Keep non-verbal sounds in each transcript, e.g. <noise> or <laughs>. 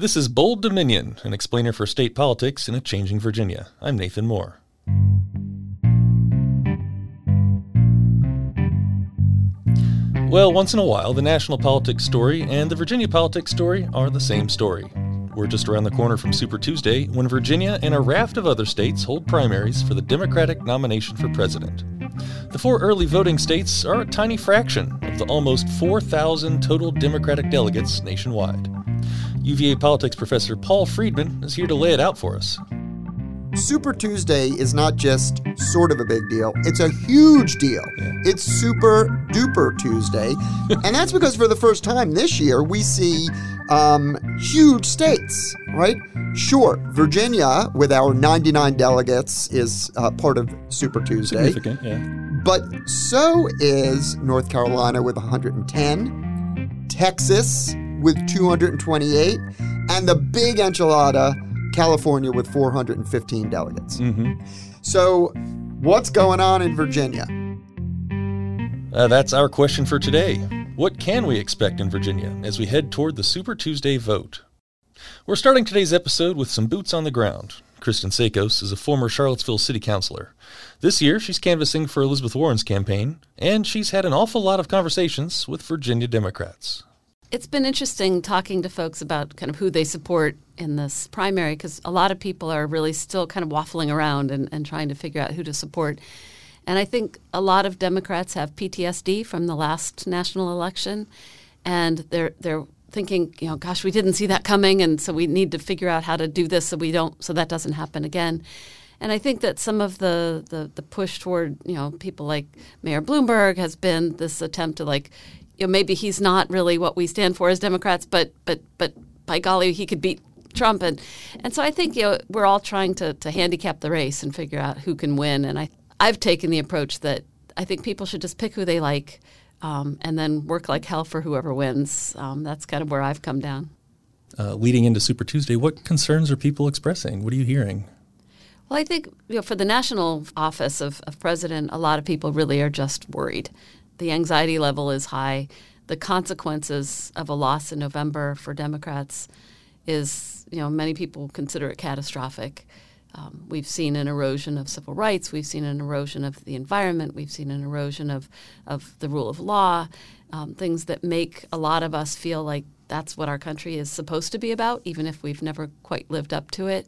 This is Bold Dominion, an explainer for state politics in a changing Virginia. I'm Nathan Moore. Well, once in a while, the national politics story and the Virginia politics story are the same story. We're just around the corner from Super Tuesday when Virginia and a raft of other states hold primaries for the Democratic nomination for president. The four early voting states are a tiny fraction of the almost 4,000 total Democratic delegates nationwide. UVA politics professor Paul Freedman is here to lay it out for us. Super Tuesday is not just sort of a big deal, it's a huge deal. It's Super Duper Tuesday. <laughs> and that's because for the first time this year, we see um, huge states, right? Sure, Virginia, with our 99 delegates, is uh, part of Super Tuesday. Significant, yeah. But so is North Carolina with 110, Texas with 228, and the big enchilada, California with 415 delegates. Mm-hmm. So, what's going on in Virginia? Uh, that's our question for today. What can we expect in Virginia as we head toward the Super Tuesday vote? We're starting today's episode with some boots on the ground. Kristen Szakos is a former Charlottesville city councilor. This year, she's canvassing for Elizabeth Warren's campaign, and she's had an awful lot of conversations with Virginia Democrats. It's been interesting talking to folks about kind of who they support in this primary because a lot of people are really still kind of waffling around and, and trying to figure out who to support. And I think a lot of Democrats have PTSD from the last national election, and they're they're thinking, you know, gosh, we didn't see that coming, and so we need to figure out how to do this so we don't so that doesn't happen again. And I think that some of the, the, the push toward, you know, people like Mayor Bloomberg has been this attempt to like, you know, maybe he's not really what we stand for as Democrats, but but but by golly, he could beat Trump and and so I think you know we're all trying to to handicap the race and figure out who can win. And I I've taken the approach that I think people should just pick who they like um, and then work like hell for whoever wins. Um, that's kind of where I've come down. Uh, leading into Super Tuesday, what concerns are people expressing? What are you hearing? Well, I think you know, for the national office of, of president, a lot of people really are just worried. The anxiety level is high. The consequences of a loss in November for Democrats is, you know, many people consider it catastrophic. Um, we've seen an erosion of civil rights. We've seen an erosion of the environment. We've seen an erosion of, of the rule of law, um, things that make a lot of us feel like that's what our country is supposed to be about, even if we've never quite lived up to it.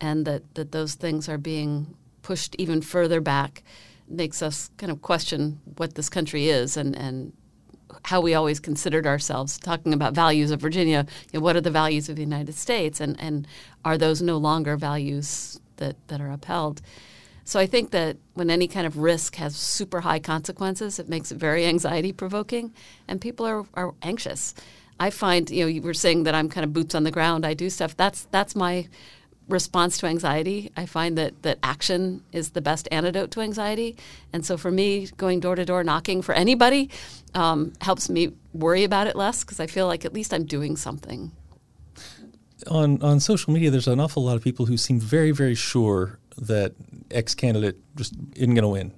And that, that those things are being pushed even further back makes us kind of question what this country is and, and how we always considered ourselves talking about values of Virginia. You know, what are the values of the United States, and and are those no longer values that that are upheld? So I think that when any kind of risk has super high consequences, it makes it very anxiety provoking, and people are, are anxious. I find you know you were saying that I'm kind of boots on the ground. I do stuff. That's that's my response to anxiety. I find that that action is the best antidote to anxiety, and so for me, going door to door knocking for anybody um, helps me worry about it less because I feel like at least I'm doing something. On on social media, there's an awful lot of people who seem very very sure that X candidate just isn't going to win.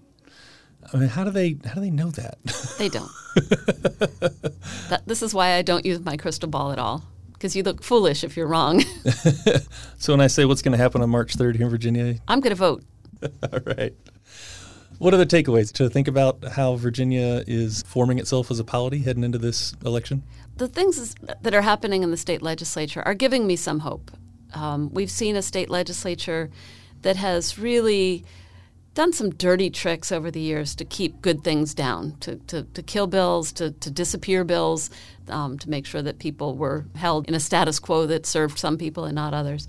I mean, how do they how do they know that? They don't. <laughs> that, this is why I don't use my crystal ball at all because you look foolish if you're wrong. <laughs> <laughs> so when I say what's going to happen on March 3rd here in Virginia, I'm going to vote. <laughs> All right. What are the takeaways to think about how Virginia is forming itself as a polity heading into this election? The things that are happening in the state legislature are giving me some hope. Um, we've seen a state legislature that has really done some dirty tricks over the years to keep good things down, to, to, to kill bills, to, to disappear bills, um, to make sure that people were held in a status quo that served some people and not others.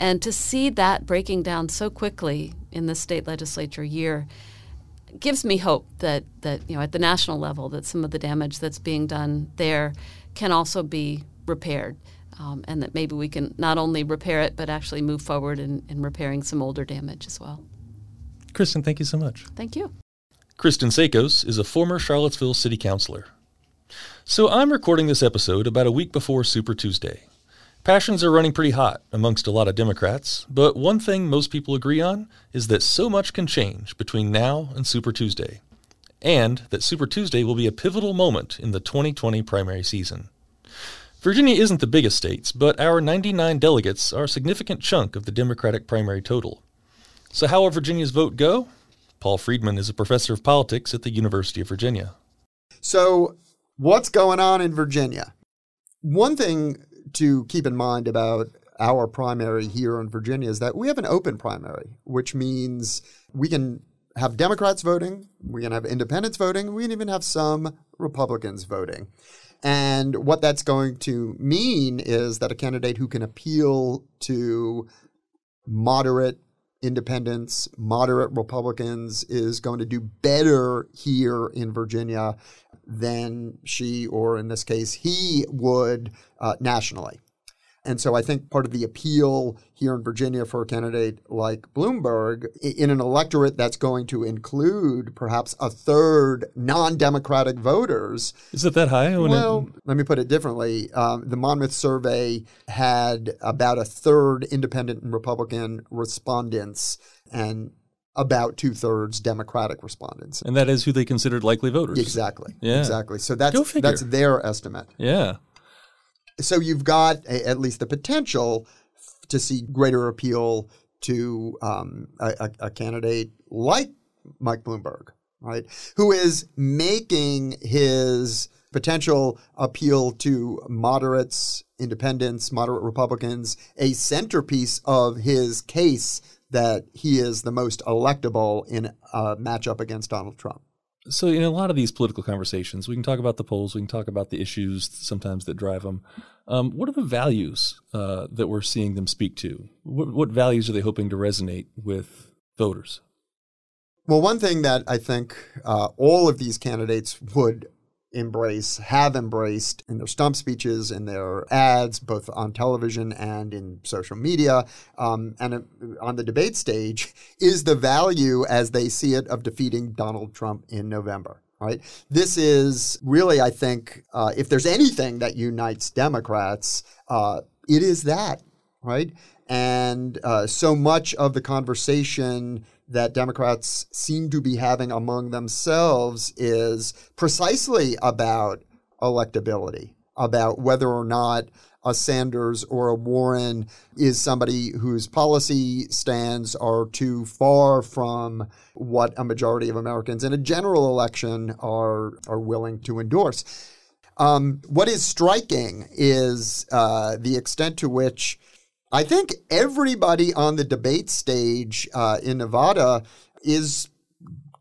And to see that breaking down so quickly in the state legislature year gives me hope that, that you know at the national level that some of the damage that's being done there can also be repaired. Um, and that maybe we can not only repair it but actually move forward in, in repairing some older damage as well. Kristen, thank you so much. Thank you. Kristen Szakos is a former Charlottesville city councilor. So I'm recording this episode about a week before Super Tuesday. Passions are running pretty hot amongst a lot of Democrats, but one thing most people agree on is that so much can change between now and Super Tuesday, and that Super Tuesday will be a pivotal moment in the 2020 primary season. Virginia isn't the biggest state, but our 99 delegates are a significant chunk of the Democratic primary total. So, how will Virginia's vote go? Paul Freedman is a professor of politics at the University of Virginia. So, what's going on in Virginia? One thing to keep in mind about our primary here in Virginia is that we have an open primary, which means we can have Democrats voting, we can have independents voting, we can even have some Republicans voting. And what that's going to mean is that a candidate who can appeal to moderate independents, moderate Republicans is going to do better here in Virginia than she, or in this case, he would uh, nationally. And so I think part of the appeal here in Virginia for a candidate like Bloomberg in an electorate that's going to include perhaps a third non Democratic voters. Is it that high? Well, it... let me put it differently. Um, the Monmouth survey had about a third independent and Republican respondents and about two thirds Democratic respondents. And that is who they considered likely voters. Exactly. Yeah. Exactly. So that's that's their estimate. Yeah. So you've got a, at least the potential to see greater appeal to um, a, a, candidate like Mike Bloomberg, right, who is making his potential appeal to moderates, independents, moderate Republicans a centerpiece of his case that he is the most electable in a matchup against Donald Trump. So, in a lot of these political conversations, we can talk about the polls, we can talk about the issues sometimes that drive them. Um, what are the values uh, that we're seeing them speak to? What, what values are they hoping to resonate with voters? Well, one thing that I think uh, all of these candidates would embrace, have embraced in their stump speeches, in their ads, both on television and in social media, um, and uh, on the debate stage, <laughs> is the value as they see it of defeating Donald Trump in November. Right. This is really, I think, uh, if there's anything that unites Democrats, uh, it is that. Right. And uh, so much of the conversation that Democrats seem to be having among themselves is precisely about electability, about whether or not a Sanders or a Warren is somebody whose policy stands are too far from what a majority of Americans in a general election are are willing to endorse. Um, what is striking is uh, the extent to which I think everybody on the debate stage uh, in Nevada is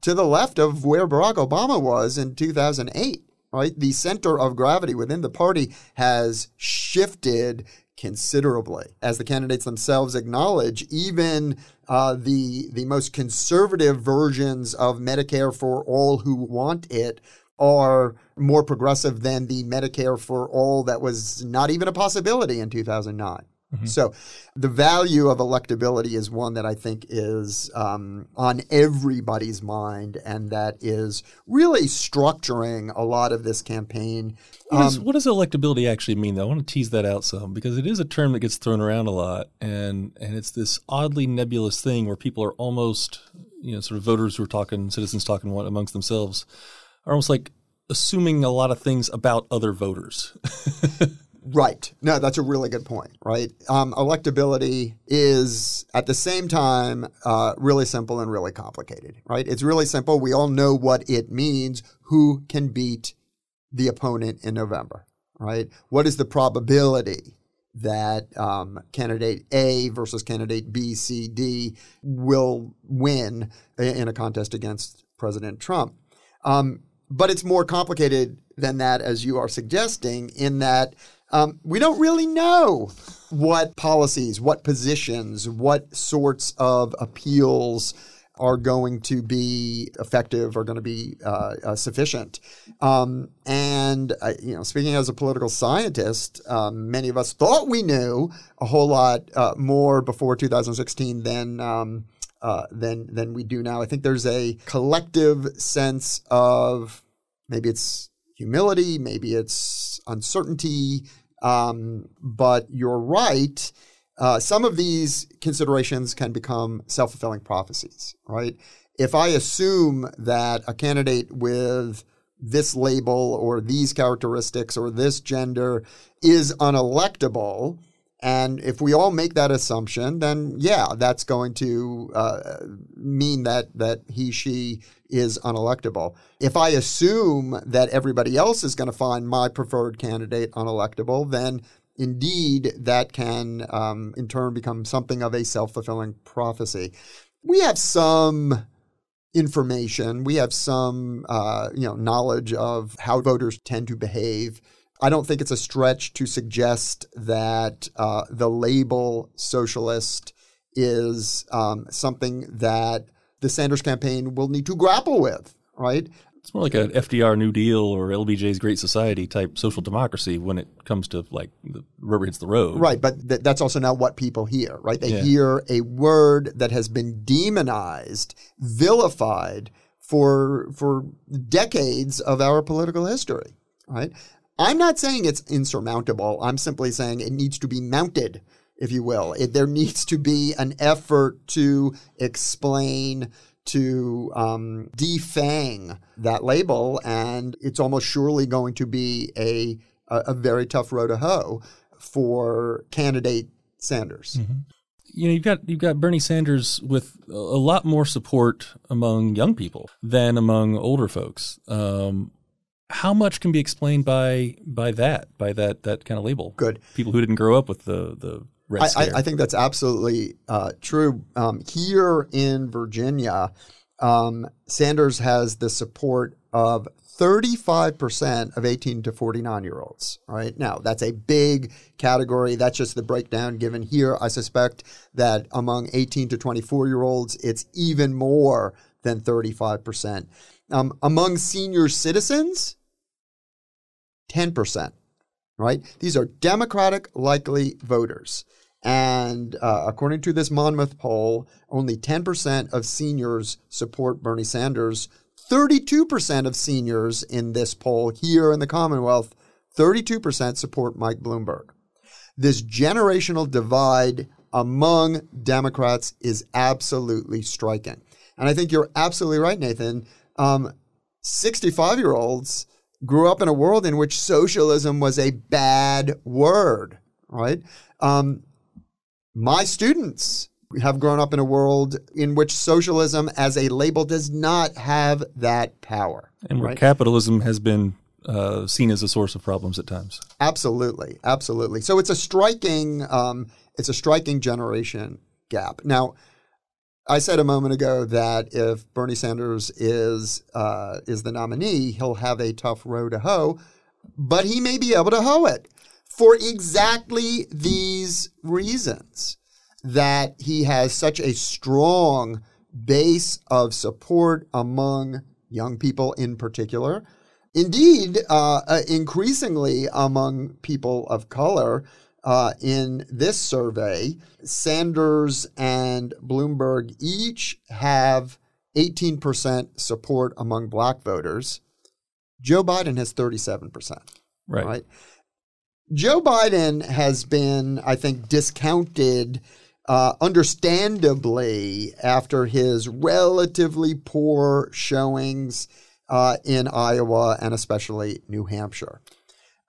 to the left of where Barack Obama was in 2008. Right, the center of gravity within the party has shifted considerably, as the candidates themselves acknowledge. Even uh, the the most conservative versions of Medicare for all who want it are more progressive than the Medicare for all that was not even a possibility in 2009. Mm-hmm. So, the value of electability is one that I think is um, on everybody's mind, and that is really structuring a lot of this campaign. What, um, is, what does electability actually mean, though? I want to tease that out some because it is a term that gets thrown around a lot, and and it's this oddly nebulous thing where people are almost, you know, sort of voters who are talking, citizens talking amongst themselves, are almost like assuming a lot of things about other voters. <laughs> Right. No, that's a really good point, right? Um, electability is at the same time uh, really simple and really complicated, right? It's really simple. We all know what it means. Who can beat the opponent in November, right? What is the probability that um, candidate A versus candidate B, C, D will win in a contest against President Trump? Um, but it's more complicated than that, as you are suggesting, in that um, we don't really know what policies, what positions, what sorts of appeals are going to be effective or going to be uh, uh, sufficient. Um, and uh, you know, speaking as a political scientist, um, many of us thought we knew a whole lot uh, more before 2016 than. Um, uh, than than we do now. I think there's a collective sense of maybe it's humility, maybe it's uncertainty, um, but you're right. Uh, some of these considerations can become self fulfilling prophecies, right? If I assume that a candidate with this label or these characteristics or this gender is unelectable. And if we all make that assumption, then yeah, that's going to uh, mean that that he she is unelectable. If I assume that everybody else is going to find my preferred candidate unelectable, then indeed that can um, in turn become something of a self fulfilling prophecy. We have some information. We have some, uh, you know, knowledge of how voters tend to behave. I don't think it's a stretch to suggest that uh, the label socialist is um, something that the Sanders campaign will need to grapple with, right? It's more like a FDR New Deal or LBJ's Great Society type social democracy when it comes to like the rubber hits the road. Right, but th- that's also not what people hear, right? They Yeah. hear a word that has been demonized, vilified for for decades of our political history, right? I'm not saying it's insurmountable. I'm simply saying it needs to be mounted, if you will. It, there needs to be an effort to explain to um, defang that label, and it's almost surely going to be a a, a very tough row to hoe for candidate Sanders. you know, you've got you've got Bernie Sanders with a lot more support among young people than among older folks. Um, how much can be explained by by that by that that kind of label? Good. People who didn't grow up with the the red I, scare. I, I think that's absolutely uh, true. Um, here in Virginia, um, Sanders has the support of 35% of 18 to 49 year olds, right? Now, that's a big category. That's just the breakdown given here. I suspect that among 18 to 24 year olds, it's even more than 35%. Um, among senior citizens, 10%, right? These are Democratic likely voters. And uh, according to this Monmouth poll, only 10% of seniors support Bernie Sanders. 32% of seniors in this poll here in the Commonwealth, 32% support Mike Bloomberg. This generational divide among Democrats is absolutely striking. And I think you're absolutely right, Nathan. Um, 65 year olds grew up in a world in which socialism was a bad word, right? Um, my students have grown up in a world in which socialism as a label does not have that power. and where right? capitalism has been uh, seen as a source of problems at times. Absolutely, absolutely. So it's a striking, um, it's a striking generation gap. Now, I said a moment ago that if Bernie Sanders is uh, is the nominee, he'll have a tough row to hoe, but he may be able to hoe it for exactly these reasons. That he has such a strong base of support among young people in particular. Indeed, uh, uh, increasingly among people of color, uh, in this survey, Sanders and Bloomberg each have 18% support among black voters. Joe Biden has 37%. Right. right? Joe Biden has been, I think, discounted uh, understandably after his relatively poor showings uh, in Iowa and especially New Hampshire.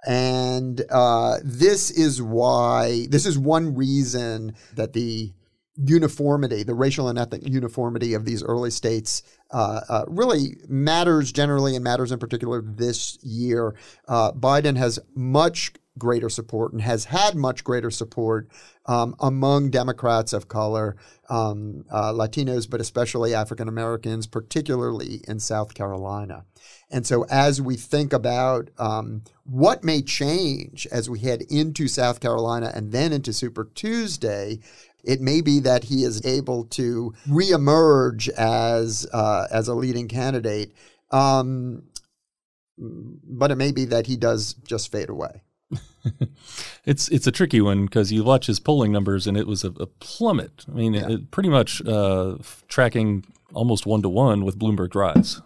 And uh, this is why, this is one reason that the uniformity, the racial and ethnic uniformity of these early states uh, uh, really matters generally and matters in particular this year. Uh, Biden has much greater support and has had much greater support um, among Democrats of color, um, uh, Latinos, but especially African Americans, particularly in South Carolina. And so, as we think about um, what may change as we head into South Carolina and then into Super Tuesday, it may be that he is able to reemerge as uh, as a leading candidate, um, but it may be that he does just fade away. <laughs> It's it's a tricky one because you watch his polling numbers and it was a, a plummet. I mean, it, it pretty much uh, tracking almost one to one with Bloomberg rise.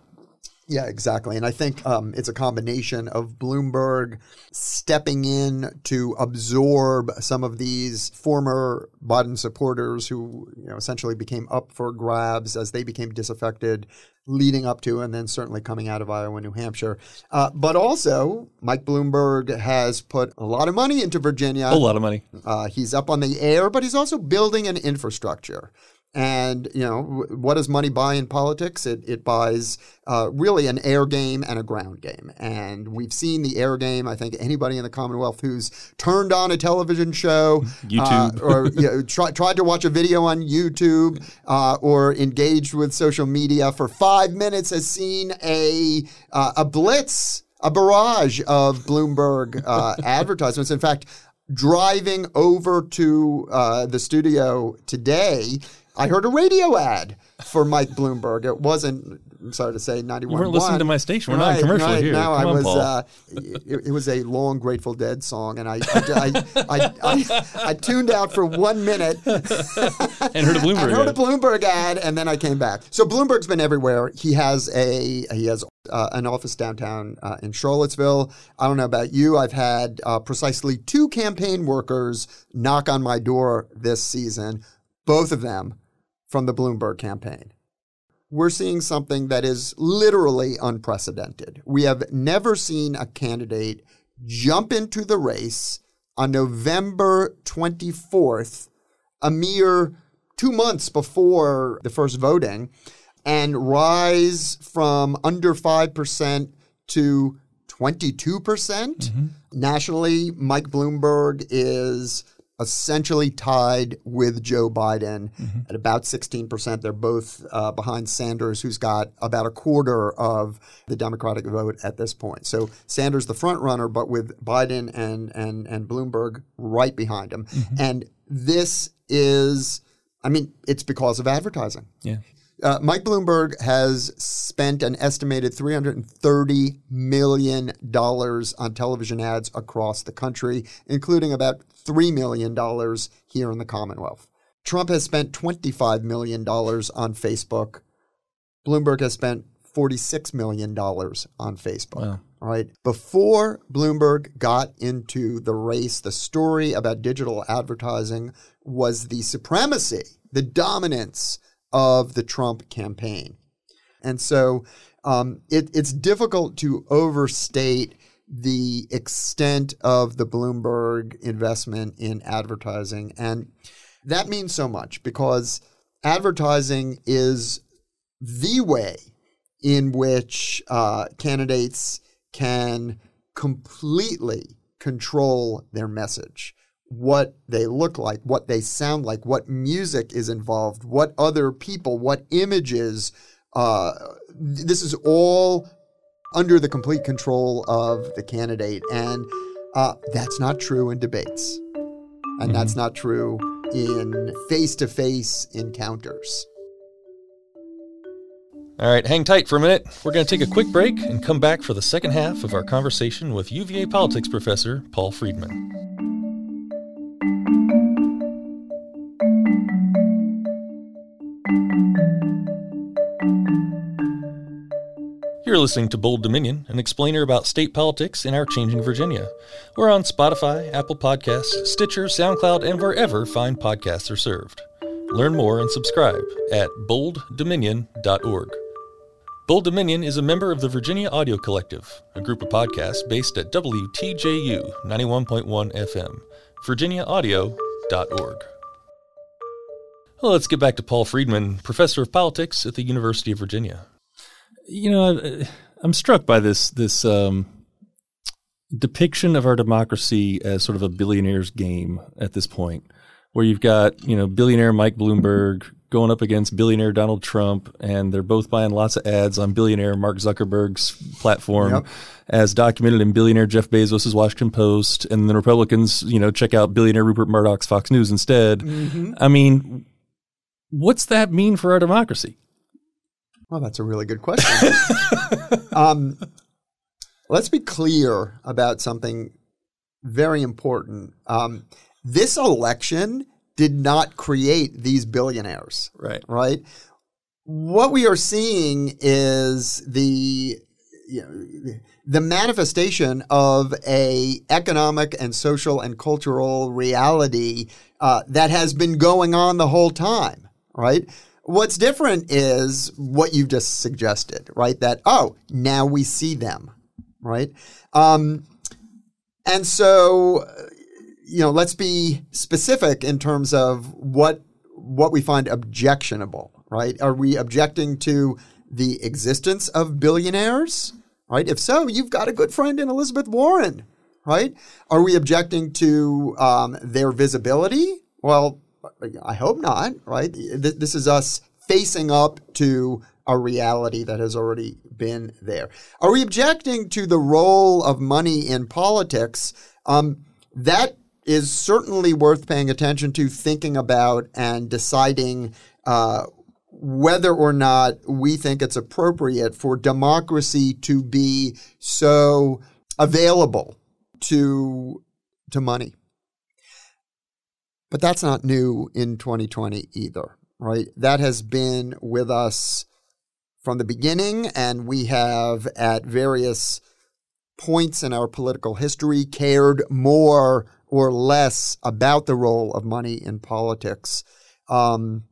Yeah, exactly. And I think um, it's a combination of Bloomberg stepping in to absorb some of these former Biden supporters who you know, essentially became up for grabs as they became disaffected leading up to and then certainly coming out of Iowa and New Hampshire. Uh, but also, Mike Bloomberg has put a lot of money into Virginia. A lot of money. Uh, he's up on the air, but he's also building an infrastructure. And you know what does money buy in politics? It it buys uh, really an air game and a ground game. And we've seen the air game. I think anybody in the Commonwealth who's turned on a television show, YouTube, uh, or <laughs> you know, try, tried to watch a video on YouTube, uh, or engaged with social media for five minutes has seen a uh, a blitz, a barrage of Bloomberg uh, <laughs> advertisements. In fact, driving over to uh, the studio today. I heard a radio ad for Mike Bloomberg. It wasn't, I'm sorry to say, 91. You weren't listening to my station. We're not in commercial right. here. No, I was. Uh, it, it was a long Grateful Dead song, and I I, I, I, I, I tuned out for one minute <laughs> and heard a Bloomberg. <laughs> Heard a ad. Bloomberg ad, and then I came back. So Bloomberg's been everywhere. He has a he has uh, an office downtown uh, in Charlottesville. I don't know about you. I've had uh, precisely two campaign workers knock on my door this season, both of them from the Bloomberg campaign. We're seeing something that is literally unprecedented. We have never seen a candidate jump into the race on November 24th a mere two months before the first voting and rise from under 5% to 22%. percent mm-hmm. Nationally, Mike Bloomberg is essentially tied with Joe Biden at about 16%. They're both uh, behind Sanders, who's got about a quarter of the Democratic vote at this point. So Sanders the front runner, but with Biden and, and, and Bloomberg right behind him. And this is, I mean, it's because of advertising. Yeah. Uh, Mike Bloomberg has spent an estimated $330 million on television ads across the country, including about $3 million here in the Commonwealth. Trump has spent $25 million on Facebook. Bloomberg has spent $46 million on Facebook. Wow. All right. Before Bloomberg got into the race, the story about digital advertising was the supremacy, the dominance of the Trump campaign. And so um, it, it's difficult to overstate the extent of the Bloomberg investment in advertising. And that means so much because advertising is the way in which uh, candidates can completely control their message what they look like, what they sound like, what music is involved, what other people, what images. Uh, this is all under the complete control of the candidate. And uh, that's not true in debates. And that's not true in face to face encounters. All right, hang tight for a minute. We're going to take a quick break and come back for the second half of our conversation with UVA politics professor Paul Freedman. You're listening to Bold Dominion, an explainer about state politics in our changing Virginia. We're on Spotify, Apple Podcasts, Stitcher, SoundCloud, and wherever fine podcasts are served. Learn more and subscribe at bolddominion.org. Bold Dominion is a member of the Virginia Audio Collective, a group of podcasts based at WTJU 91.1 FM, virginiaaudio.org. Well, let's get back to Paul Freedman, professor of politics at the University of Virginia. You know, I'm struck by this this um, depiction of our democracy as sort of a billionaire's game at this point, where you've got you know billionaire Mike Bloomberg going up against billionaire Donald Trump, and they're both buying lots of ads on billionaire Mark Zuckerberg's platform, Yep. as documented in billionaire Jeff Bezos' Washington Post, and the Republicans, you know, check out billionaire Rupert Murdoch's Fox News instead. I mean, what's that mean for our democracy? Well, that's a really good question. <laughs> um, let's be clear about something very important. Um, this election did not create these billionaires, Right. right? What we are seeing is the you know, the manifestation of a economic and social and cultural reality uh, that has been going on the whole time, right? What's different is what you've just suggested, right? That oh, now we see them, right? Um, and so, you know, let's be specific in terms of what what we find objectionable, right? Are we objecting to the existence of billionaires? Right? If so, you've got a good friend in Elizabeth Warren, right? Are we objecting to um, their visibility? Well, I hope not, right? This is us facing up to a reality that has already been there. Are we objecting to the role of money in politics? Um, that is certainly worth paying attention to, thinking about, and deciding uh, whether or not we think it's appropriate for democracy to be so available to to money. But that's not new in 2020 either, right? That has been with us from the beginning, and we have at various points in our political history cared more or less about the role of money in politics. Um,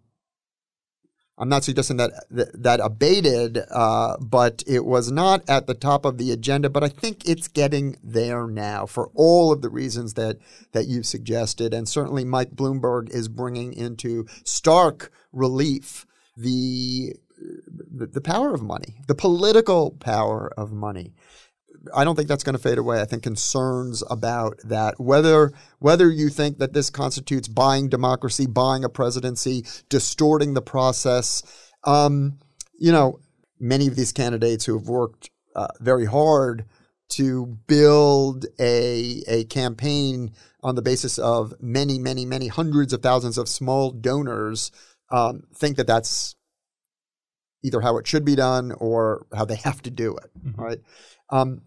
I'm not suggesting that that, that abated, uh, but it was not at the top of the agenda. But I think it's getting there now for all of the reasons that that you suggested, and certainly Mike Bloomberg is bringing into stark relief the the, the power of money, the political power of money. I don't think that's going to fade away. I think concerns about that, whether whether you think that this constitutes buying democracy, buying a presidency, distorting the process, um, you know, many of these candidates who have worked uh, very hard to build a a campaign on the basis of many, many, many hundreds of thousands of small donors um, think that that's either how it should be done or how they <laughs> have to do it. Mm-hmm. Right. Um,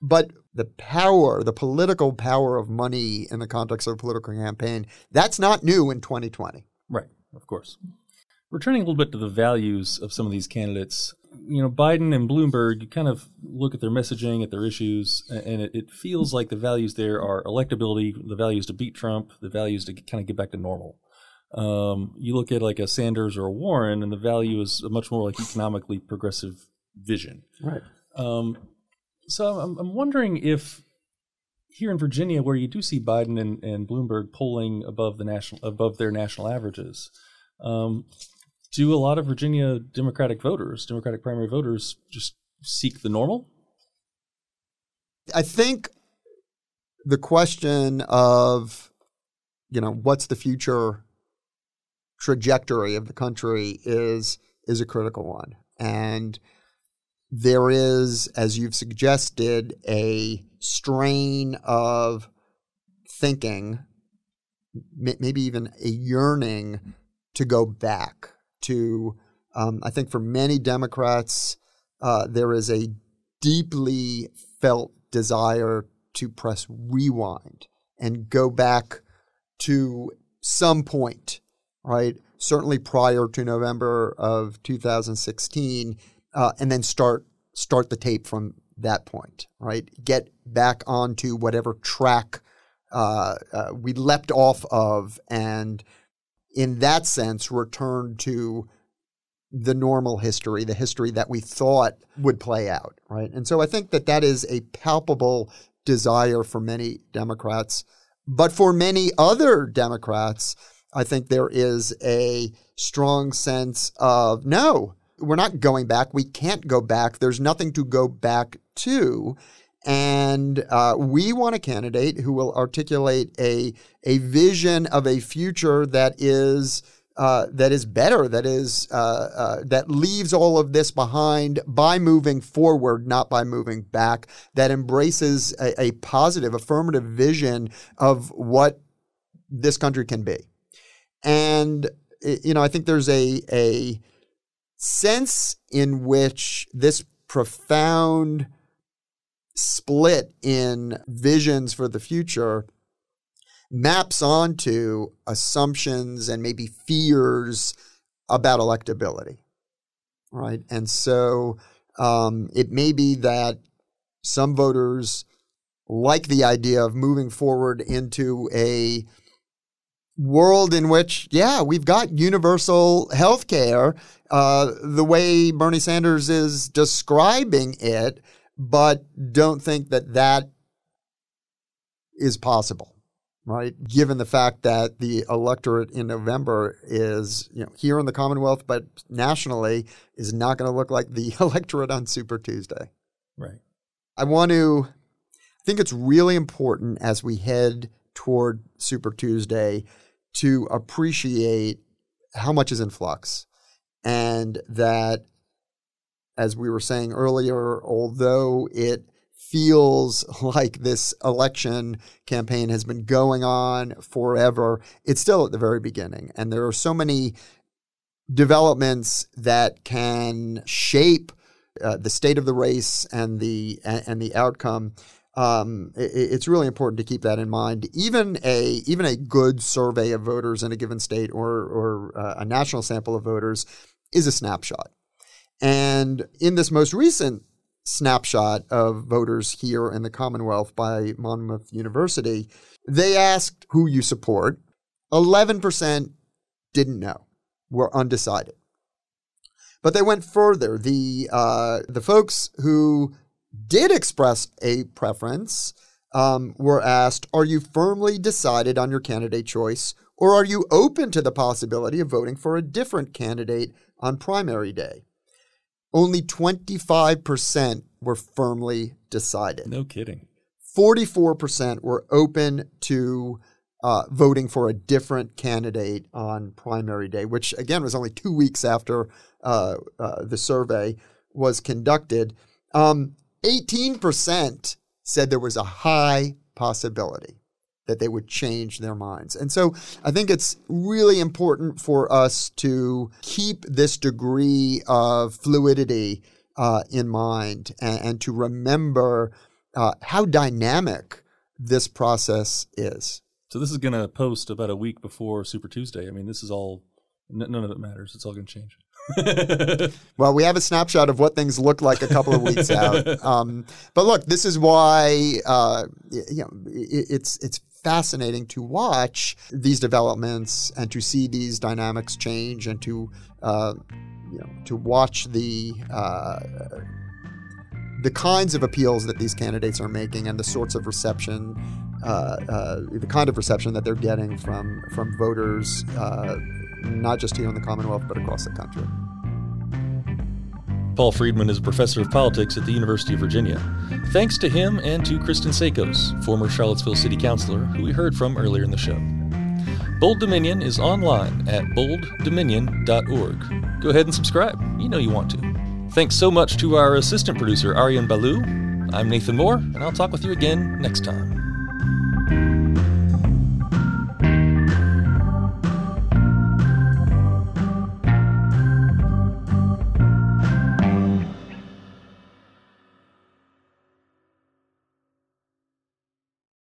but the power, the political power of money in the context of a political campaign, that's not new in 2020. Right, of course. Returning a little bit to the values of some of these candidates, you know, Biden and Bloomberg, you kind of look at their messaging, at their issues, and it, it feels like the values there are electability, the values to beat Trump, the values to kind of get back to normal. Um, you look at like a Sanders or a Warren, and the value is a much more like economically progressive vision. Right. Um, so I'm, I'm wondering if here in Virginia, where you do see Biden and, and Bloomberg polling above the national above their national averages, um, do a lot of Virginia Democratic voters, Democratic primary voters, just seek the normal? I think the question of, you know, what's the future trajectory of the country is is a critical one, and there is, as you've suggested, a strain of thinking, maybe even a yearning to go back to. Um, I think for many Democrats, uh, there is a deeply felt desire to press rewind and go back to some point, right? Certainly prior to November of 2016 uh, and then start start the tape from that point, right? Get back onto whatever track uh, uh, we leapt off of, and in that sense, return to the normal history, the history that we thought would play out, right? And so I think that that is a palpable desire for many Democrats. But for many other Democrats, I think there is a strong sense of no, we're not going back. We can't go back. There's nothing to go back to. And uh, we want a candidate who will articulate a, a vision of a future that is. Uh, that is better, that is uh, uh, that leaves all of this behind by moving forward, not by moving back. That embraces a, a positive, affirmative vision of what this country can be. And you know, I think there's a a sense in which this profound split in visions for the future maps onto assumptions and maybe fears about electability right? And so Um, it may be that some voters like the idea of moving forward into a world in which, yeah, we've got universal health care uh, the way Bernie Sanders is describing it, but don't think that that is possible right? Given the fact that the electorate in November is, you know, here in the Commonwealth, but nationally is not going to look like the <laughs> electorate on Super Tuesday. Right. I want to I think it's really important as we head toward Super Tuesday to appreciate how much is in flux and that as we were saying earlier, although it feels <laughs> like this election campaign has been going on forever. It's still at the very beginning. And there are so many developments that can shape uh, the state of the race and the and the outcome. Um, it, it's really important to keep that in mind. Even a even a good survey of voters in a given state or or uh, a national sample of voters is a snapshot. And in this most recent snapshot of voters here in the Commonwealth by Monmouth University. They asked who you support. 11% didn't know, were undecided. But they went further. The, uh, the folks who did express a preference um, were asked Are you firmly decided on your candidate choice, or are you open to the possibility of voting for a different candidate on primary day? Only 25% were firmly decided. No kidding. 44% were open to uh, voting for a different candidate on primary day, which again was only two weeks after uh, uh, the survey was conducted. Um, 18% said there was a high possibility that they would change their minds. And so I think it's really important for us to keep this degree of fluidity uh, in mind and, and, to remember uh, how dynamic this process is. So this is going to post about a week before Super Tuesday. I mean, this is all, n- none of it matters. It's all going to change. <laughs> well, we have a snapshot of what things look like a couple of weeks out. <laughs> Um, but look, this is why uh, you know it, it's it's fascinating to watch these developments and to see these dynamics change and to uh, you know to watch the uh, the kinds of appeals that these candidates are making and the sorts of reception uh, uh the kind of reception that they're getting from from voters uh, not just here in the Commonwealth but across the country. Paul Freedman is a professor of politics at the University of Virginia. Thanks to him and to Kristen Szakos, former Charlottesville City Councilor, who we heard from earlier in the show. Bold Dominion is online at bolddominion.org. Go ahead and subscribe. You know you want to. Thanks so much to our assistant producer, Aryan Balu. I'm Nathan Moore, and I'll talk with you again next time.